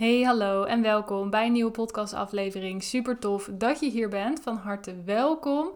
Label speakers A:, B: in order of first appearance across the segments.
A: Hey, hallo en welkom bij een nieuwe podcastaflevering. Super tof dat je hier bent. Van harte welkom.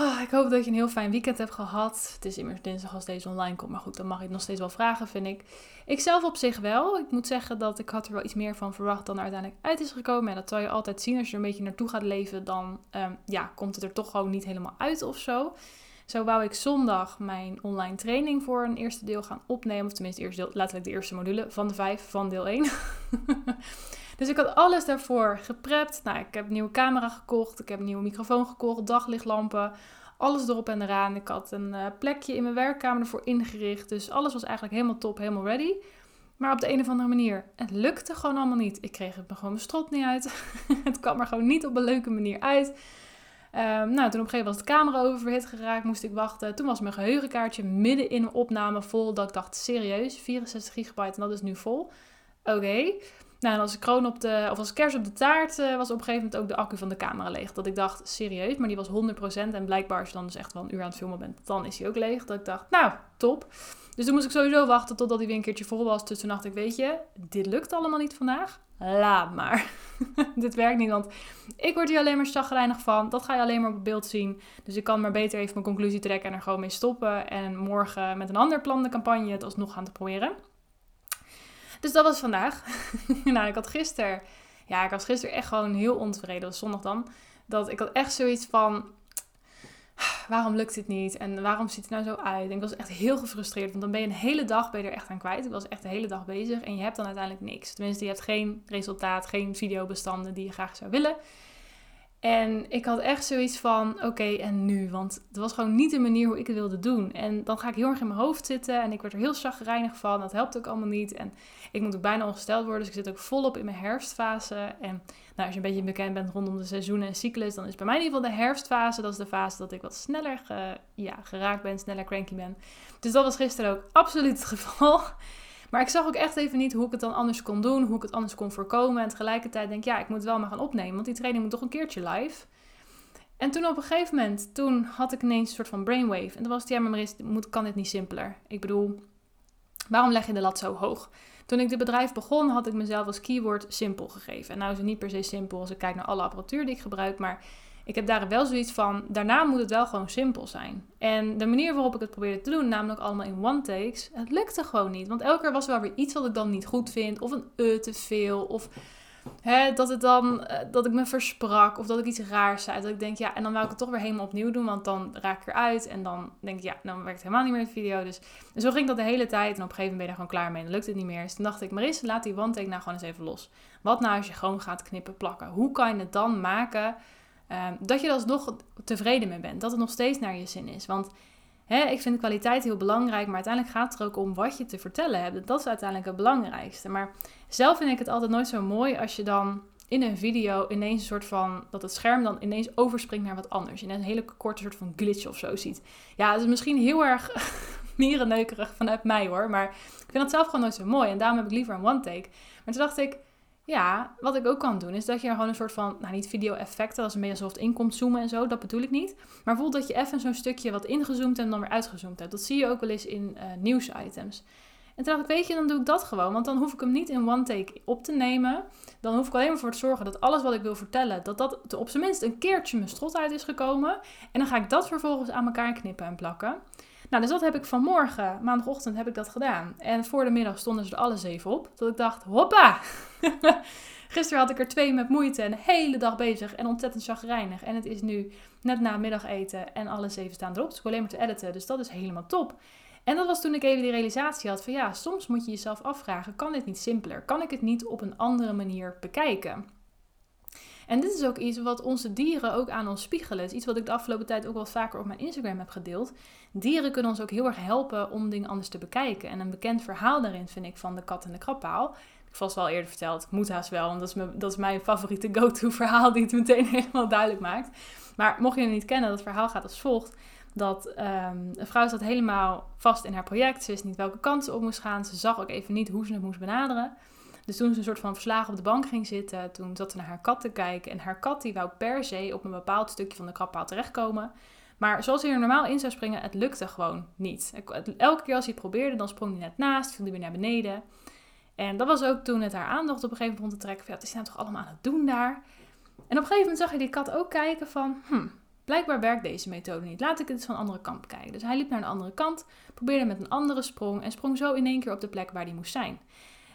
A: Oh, ik hoop dat je een heel fijn weekend hebt gehad. Het is immers dinsdag als deze online komt, maar goed, dan mag je het nog steeds wel vragen, vind ik. Ik zelf op zich wel. Ik moet zeggen dat ik had er wel iets meer van verwacht dan er uiteindelijk uit is gekomen. En dat zal je altijd zien als je er een beetje naartoe gaat leven, dan um, ja, komt het er toch gewoon niet helemaal uit of zo. Zo wou ik zondag mijn online training voor een eerste deel gaan opnemen. Of tenminste, eerste deel, letterlijk de eerste module van de vijf van deel 1. dus ik had alles daarvoor geprept. Nou, ik heb een nieuwe camera gekocht. Ik heb een nieuwe microfoon gekocht. Daglichtlampen. Alles erop en eraan. Ik had een uh, plekje in mijn werkkamer ervoor ingericht. Dus alles was eigenlijk helemaal top, helemaal ready. Maar op de een of andere manier, het lukte gewoon allemaal niet. Ik kreeg het me gewoon mijn strot niet uit. het kwam er gewoon niet op een leuke manier uit. Um, nou, toen op een gegeven moment was de camera oververhit geraakt, moest ik wachten. Toen was mijn geheugenkaartje midden in een opname vol. Dat ik dacht, serieus, 64 gigabyte en dat is nu vol. Oké. Nou, en als kroon op de, of als kers op de taart uh, was op een gegeven moment ook de accu van de camera leeg. Dat ik dacht, serieus, maar die was 100%. En blijkbaar als je dan dus echt wel een uur aan het filmen bent, dan is hij ook leeg. Dat ik dacht, nou, top. Dus toen moest ik sowieso wachten totdat hij weer een keertje vol was. Dus toen dacht ik, weet je, dit lukt allemaal niet vandaag laat maar. Dit werkt niet, want ik word hier alleen maar chagrijnig van. Dat ga je alleen maar op beeld zien. Dus ik kan maar beter even mijn conclusie trekken en er gewoon mee stoppen. En morgen met een ander plan de campagne het alsnog gaan te proberen. Dus dat was vandaag. nou, ik had gisteren... Ja, ik was gisteren echt gewoon heel ontevreden. Dat was zondag dan. Dat ik had echt zoiets van waarom lukt dit niet? En waarom ziet het nou zo uit? En ik was echt heel gefrustreerd, want dan ben je een hele dag ben er echt aan kwijt. Ik was echt de hele dag bezig en je hebt dan uiteindelijk niks. Tenminste, je hebt geen resultaat, geen videobestanden die je graag zou willen. En ik had echt zoiets van, oké, en nu? Want het was gewoon niet de manier hoe ik het wilde doen. En dan ga ik heel erg in mijn hoofd zitten en ik word er heel chagrijnig van. Dat helpt ook allemaal niet. En ik moet ook bijna ongesteld worden, dus ik zit ook volop in mijn herfstfase. En nou, als je een beetje bekend bent rondom de seizoenen en cyclus, dan is bij mij in ieder geval de herfstfase. Dat is de fase dat ik wat sneller ja, geraakt ben, sneller cranky ben. Dus dat was gisteren ook absoluut het geval. Maar ik zag ook echt even niet hoe ik het dan anders kon doen, hoe ik het anders kon voorkomen. En tegelijkertijd denk ik, ja, ik moet wel maar gaan opnemen, want die training moet toch een keertje live. En toen op een gegeven moment, toen had ik ineens een soort van brainwave. En toen was het, ja, maar Maris, moet, kan dit niet simpeler? Ik bedoel, waarom leg je de lat zo hoog? Toen ik dit bedrijf begon, had ik mezelf als keyword simpel gegeven. En nou is het niet per se simpel als ik kijk naar alle apparatuur die ik gebruik, maar ik heb daar wel zoiets van, daarna moet het wel gewoon simpel zijn. En de manier waarop ik het probeerde te doen, namelijk allemaal in one takes, het lukte gewoon niet. Want elke keer was er wel weer iets wat ik dan niet goed vind, of een e te veel, of hè, dat, het dan, eh, dat ik me versprak, of dat ik iets raars zei. Dat ik denk, ja, en dan wil ik het toch weer helemaal opnieuw doen, want dan raak ik eruit. En dan denk ik, ja, dan werkt het helemaal niet meer de video. Dus, zo ging dat de hele tijd. En op een gegeven moment ben je er gewoon klaar mee dan lukt het niet meer. Dus toen dacht ik, Maris, laat die one take nou gewoon eens even los. Wat nou als je gewoon gaat knippen, plakken? Hoe kan je het dan maken Ehm, dat je er alsnog tevreden mee bent. Dat het nog steeds naar je zin is. Want hè, ik vind kwaliteit heel belangrijk, maar uiteindelijk gaat het er ook om wat je te vertellen hebt. Dat is uiteindelijk het belangrijkste. Maar zelf vind ik het altijd nooit zo mooi als je dan in een video ineens een soort van, dat het scherm dan ineens overspringt naar wat anders. Je een hele korte soort van glitch of zo ziet. Ja, het is misschien heel erg mierenneukerig vanuit mij hoor, maar ik vind dat zelf gewoon nooit zo mooi. En daarom heb ik liever een one take. Maar toen dacht ik, ja, wat ik ook kan doen, is dat je gewoon een soort van, nou niet video-effecten, als een beetje alsof het in komt zoomen en zo, dat bedoel ik niet. Maar bijvoorbeeld dat je even zo'n stukje wat ingezoomd en dan weer uitgezoomd hebt. Dat zie je ook wel eens in uh, nieuwsitems. En toen dacht ik, weet je, dan doe ik dat gewoon. Want dan hoef ik hem niet in one take op te nemen. Dan hoef ik alleen maar voor te zorgen dat alles wat ik wil vertellen, dat dat op zijn minst een keertje mijn strot uit is gekomen. En dan ga ik dat vervolgens aan elkaar knippen en plakken. Nou, dus dat heb ik vanmorgen, maandagochtend, heb ik dat gedaan. En voor de middag stonden ze er alle zeven op. Dat ik dacht, hoppa! Gisteren had ik er twee met moeite en de hele dag bezig en ontzettend chagrijnig. En het is nu net na middageten en alle zeven staan erop. Dus ik alleen maar te editen, dus dat is helemaal top. En dat was toen ik even die realisatie had van ja, soms moet je jezelf afvragen, kan dit niet simpeler? Kan ik het niet op een andere manier bekijken? En dit is ook iets wat onze dieren ook aan ons spiegelen. Is iets wat ik de afgelopen tijd ook wel vaker op mijn Instagram heb gedeeld. Dieren kunnen ons ook heel erg helpen om dingen anders te bekijken. En een bekend verhaal daarin vind ik van de kat en de krabpaal. Ik vast wel eerder verteld, ik moet haast wel, want dat is mijn, dat is mijn favoriete go-to verhaal die het meteen helemaal duidelijk maakt. Maar mocht je het niet kennen, dat verhaal gaat als volgt. Dat ehm, een vrouw zat helemaal vast in haar project. Ze wist niet welke kant ze op moest gaan. Ze zag ook even niet hoe ze het moest benaderen. Dus toen ze een soort van verslagen op de bank ging zitten, toen zat ze naar haar kat te kijken. En haar kat die wou per se op een bepaald stukje van de krabpaal terechtkomen. Maar zoals hij er normaal in zou springen, het lukte gewoon niet. Elke keer als hij probeerde, dan sprong hij net naast, viel hij weer naar beneden. En dat was ook toen het haar aandacht op een gegeven moment te trekken. Van, ja, wat is nou toch allemaal aan het doen daar? En op een gegeven moment zag je die kat ook kijken van... Hm, blijkbaar werkt deze methode niet. Laat ik het van de andere kant bekijken. Dus hij liep naar de andere kant, probeerde met een andere sprong... en sprong zo in één keer op de plek waar hij moest zijn.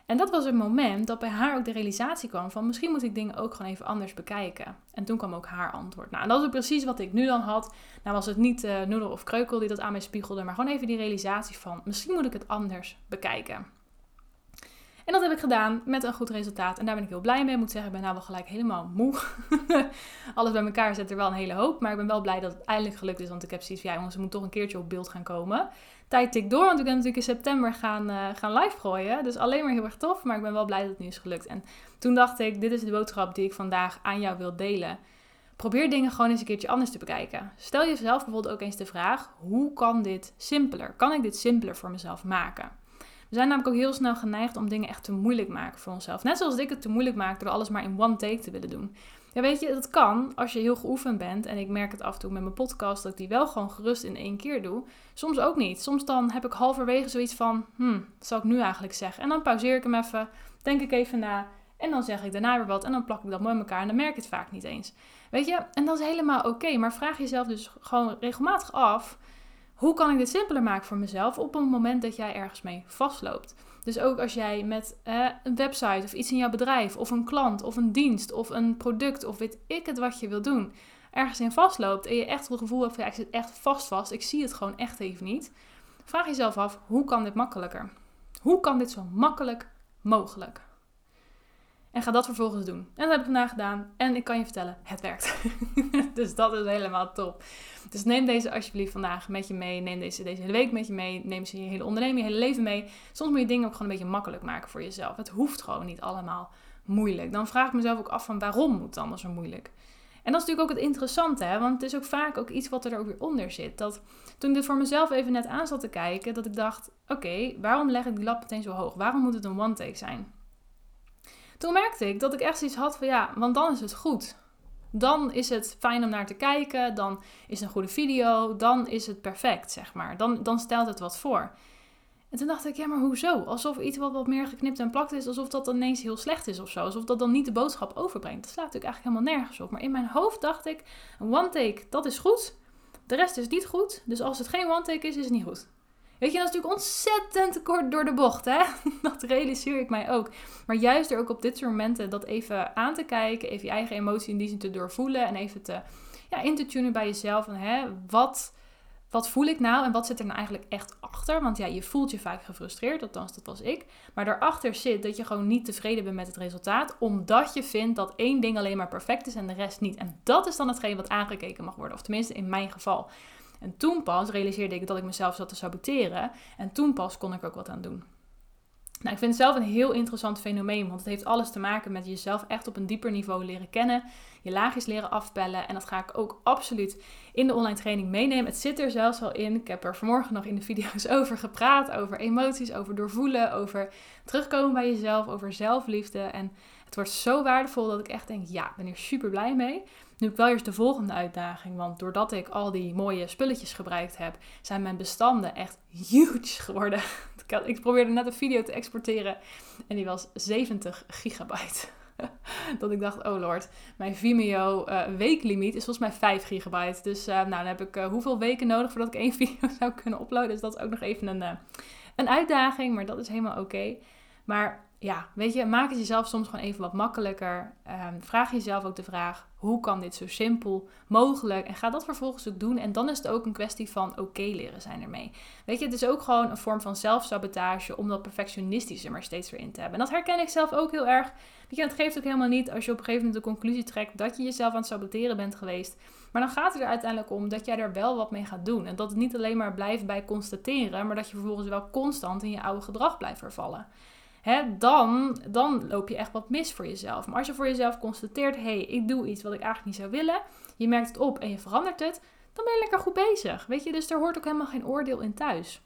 A: En dat was het moment dat bij haar ook de realisatie kwam van misschien moet ik dingen ook gewoon even anders bekijken. En toen kwam ook haar antwoord. Nou, en dat is precies wat ik nu dan had. Nou was het niet uh, Noedel of Kreukel die dat aan mij spiegelde, maar gewoon even die realisatie van misschien moet ik het anders bekijken. En dat heb ik gedaan met een goed resultaat. En daar ben ik heel blij mee. Ik moet zeggen, ik ben nou wel gelijk helemaal moe. Alles bij elkaar zet er wel een hele hoop. Maar ik ben wel blij dat het eindelijk gelukt is. Want ik heb zoiets van, ja jongens, ze moet toch een keertje op beeld gaan komen. Tijd tikt door, want ik ben natuurlijk in september gaan, uh, gaan live gooien. Dus alleen maar heel erg tof. Maar ik ben wel blij dat het nu is gelukt. En toen dacht ik, dit is de boodschap die ik vandaag aan jou wil delen. Probeer dingen gewoon eens een keertje anders te bekijken. Stel jezelf bijvoorbeeld ook eens de vraag: hoe kan dit simpeler? Kan ik dit simpeler voor mezelf maken? We zijn namelijk ook heel snel geneigd om dingen echt te moeilijk maken voor onszelf. Net zoals ik het te moeilijk maak door alles maar in one take te willen doen. Ja, weet je, dat kan als je heel geoefend bent. En ik merk het af en toe met mijn podcast dat ik die wel gewoon gerust in één keer doe. Soms ook niet. Soms dan heb ik halverwege zoiets van, hmm, wat zou ik nu eigenlijk zeggen? En dan pauzeer ik hem even, denk ik even na. En dan zeg ik daarna weer wat en dan plak ik dat mooi in elkaar en dan merk ik het vaak niet eens. Weet je, en dat is helemaal oké. maar vraag jezelf dus gewoon regelmatig af hoe kan ik dit simpeler maken voor mezelf op een moment dat jij ergens mee vastloopt? Dus ook als jij met eh, een website of iets in jouw bedrijf, of een klant, of een dienst, of een product, of weet ik het wat je wil doen, ergens in vastloopt en je echt het gevoel hebt van ja, ik zit echt vast vast, ik zie het gewoon echt even niet. Vraag jezelf af, hoe kan dit makkelijker? Hoe kan dit zo makkelijk mogelijk? En ga dat vervolgens doen. En dat heb ik vandaag gedaan. En ik kan je vertellen, het werkt. dus dat is helemaal top. Dus neem deze alsjeblieft vandaag met je mee. Neem deze, deze hele week met je mee. Neem ze je hele onderneming, je hele leven mee. Soms moet je dingen ook gewoon een beetje makkelijk maken voor jezelf. Het hoeft gewoon niet allemaal moeilijk. Dan vraag ik mezelf ook af van waarom moet het allemaal zo moeilijk? En dat is natuurlijk ook het interessante, hè? want het is ook vaak ook iets wat er ook weer onder zit. Dat toen ik dit voor mezelf even net aan zat te kijken, dat ik dacht: oké, waarom leg ik die lat meteen zo hoog? Waarom moet het een one-take zijn? Toen merkte ik dat ik echt iets had van ja, want dan is het goed. Dan is het fijn om naar te kijken, dan is het een goede video, dan is het perfect, zeg maar. Dan, dan stelt het wat voor. En toen dacht ik, ja, maar hoezo? Alsof iets wat wat meer geknipt en plakt is, alsof dat dan ineens heel slecht is of zo. Alsof dat dan niet de boodschap overbrengt. Dat slaat natuurlijk eigenlijk helemaal nergens op. Maar in mijn hoofd dacht ik, een one take, dat is goed. De rest is niet goed. Dus als het geen one take is, is het niet goed. Weet je, dat is natuurlijk ontzettend kort door de bocht, hè? Dat realiseer ik mij ook. Maar juist er ook op dit soort momenten dat even aan te kijken, even je eigen emotie in die zin te doorvoelen en even te, ja, in te tunen bij jezelf. Van, hè, wat, wat voel ik nou en wat zit er nou eigenlijk echt achter? Want ja, je voelt je vaak gefrustreerd, althans dat was ik. Maar daarachter zit dat je gewoon niet tevreden bent met het resultaat, omdat je vindt dat één ding alleen maar perfect is en de rest niet. En dat is dan hetgeen wat aangekeken mag worden, of tenminste in mijn geval. En toen pas realiseerde ik dat ik mezelf zat te saboteren. En toen pas kon ik ook wat aan doen. Nou, ik vind het zelf een heel interessant fenomeen, want het heeft alles te maken met jezelf echt op een dieper niveau leren kennen, je laagjes leren afpellen. En dat ga ik ook absoluut in de online training meenemen. Het zit er zelfs al in. Ik heb er vanmorgen nog in de video's over gepraat, over emoties, over doorvoelen, over terugkomen bij jezelf, over zelfliefde. En het wordt zo waardevol dat ik echt denk, ja, ik ben hier super blij mee. Nu ik wel eerst de volgende uitdaging, want doordat ik al die mooie spulletjes gebruikt heb, zijn mijn bestanden echt huge geworden. Ik probeerde net een video te exporteren en die was 70 gigabyte. dat ik dacht, oh lord, mijn Vimeo uh, weeklimiet is volgens mij 5 gigabyte. Dus uh, nou, dan heb ik uh, hoeveel weken nodig voordat ik één video zou kunnen uploaden. Dus dat is ook nog even een, een uitdaging, maar dat is helemaal oké. Maar ja, weet je, maak het jezelf soms gewoon even wat makkelijker. Um, vraag jezelf ook de vraag: hoe kan dit zo simpel mogelijk? En ga dat vervolgens ook doen. En dan is het ook een kwestie van oké leren zijn ermee. Weet je, het is ook gewoon een vorm van zelfsabotage om dat perfectionistische maar steeds weer in te hebben. En dat herken ik zelf ook heel erg. Weet je, het geeft ook helemaal niet als je op een gegeven moment de conclusie trekt dat je jezelf aan het saboteren bent geweest. Maar dan gaat het er uiteindelijk om dat jij er wel wat mee gaat doen. En dat het niet alleen maar blijft bij constateren, maar dat je vervolgens wel constant in je oude gedrag blijft vervallen hè, dan, dan loop je echt wat mis voor jezelf. Maar als je voor jezelf constateert, hé, hey, ik doe iets wat ik eigenlijk niet zou willen, je merkt het op en je verandert het, dan ben je lekker goed bezig. Weet je, dus er hoort ook helemaal geen oordeel in thuis.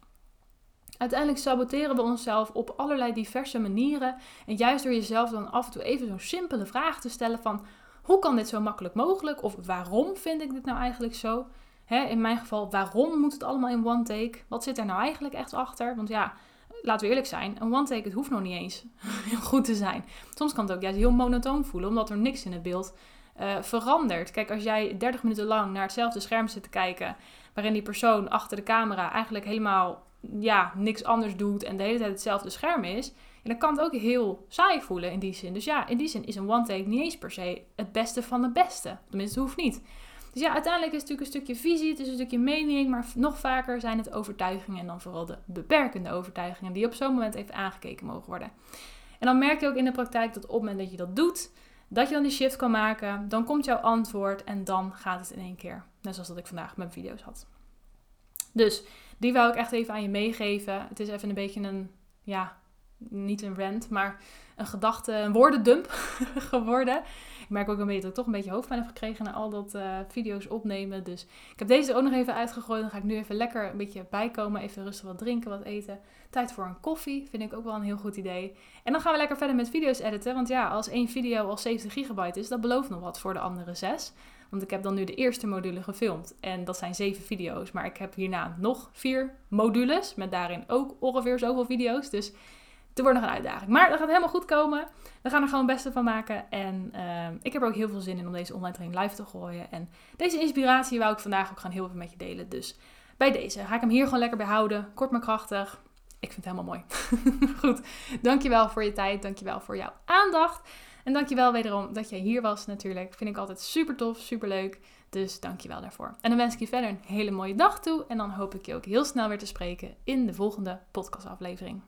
A: Uiteindelijk saboteren we onszelf op allerlei diverse manieren. En juist door jezelf dan af en toe even zo'n simpele vraag te stellen van... Hoe kan dit zo makkelijk mogelijk? Of waarom vind ik dit nou eigenlijk zo? in mijn geval, waarom moet het allemaal in one take? Wat zit er nou eigenlijk echt achter? Want ja, laten we eerlijk zijn, een one-take het hoeft nog niet eens heel goed te zijn. Soms kan het ook juist heel monotoon voelen, omdat er niks in het beeld uh, verandert. Kijk, als jij 30 minuten lang naar hetzelfde scherm zit te kijken, waarin die persoon achter de camera eigenlijk helemaal ja, niks anders doet en de hele tijd hetzelfde scherm is, dan kan het ook heel saai voelen in die zin. Dus ja, in die zin is een one-take niet eens per se het beste van de beste. Tenminste, het hoeft niet. Dus ja, uiteindelijk is het natuurlijk een stukje visie, het is een stukje mening, maar nog vaker zijn het overtuigingen en dan vooral de beperkende overtuigingen die op zo'n moment even aangekeken mogen worden. En dan merk je ook in de praktijk dat op het moment dat je dat doet, dat je dan die shift kan maken, dan komt jouw antwoord en dan gaat het in één keer. Net zoals dat ik vandaag met mijn video's had. Dus die wou ik echt even aan je meegeven. Het is even een beetje een, ja, niet een rant, maar een gedachte, een woordendump geworden. Merk ook een beetje dat ik toch een beetje hoofdpijn heb gekregen na al dat uh, video's opnemen. Dus ik heb deze ook nog even uitgegooid. Dan ga ik nu even lekker een beetje bijkomen. Even rustig wat drinken, wat eten. Tijd voor een koffie, vind ik ook wel een heel goed idee. En dan gaan we lekker verder met video's editen. Want ja, als één video al 70 gigabyte is, dat belooft nog wat voor de andere zes. Want ik heb dan nu de eerste module gefilmd. En dat zijn zeven video's. Maar ik heb hierna nog vier modules. Met daarin ook ongeveer zoveel video's. Dus het wordt nog een uitdaging. Maar dat gaat helemaal goed komen. We gaan er gewoon het beste van maken. En ehm, ik heb er ook heel veel zin in om deze online training live te gooien. En deze inspiratie wou ik vandaag ook gewoon heel veel met je delen. Dus bij deze ga ik hem hier gewoon lekker bij houden. Kort maar krachtig. Ik vind het helemaal mooi. goed, dankjewel voor je tijd. Dankjewel voor jouw aandacht. En dankjewel wederom dat jij hier was natuurlijk. Vind ik altijd super tof, super leuk. Dus dankjewel daarvoor. En dan wens ik je verder een hele mooie dag toe. En dan hoop ik je ook heel snel weer te spreken in de volgende podcastaflevering.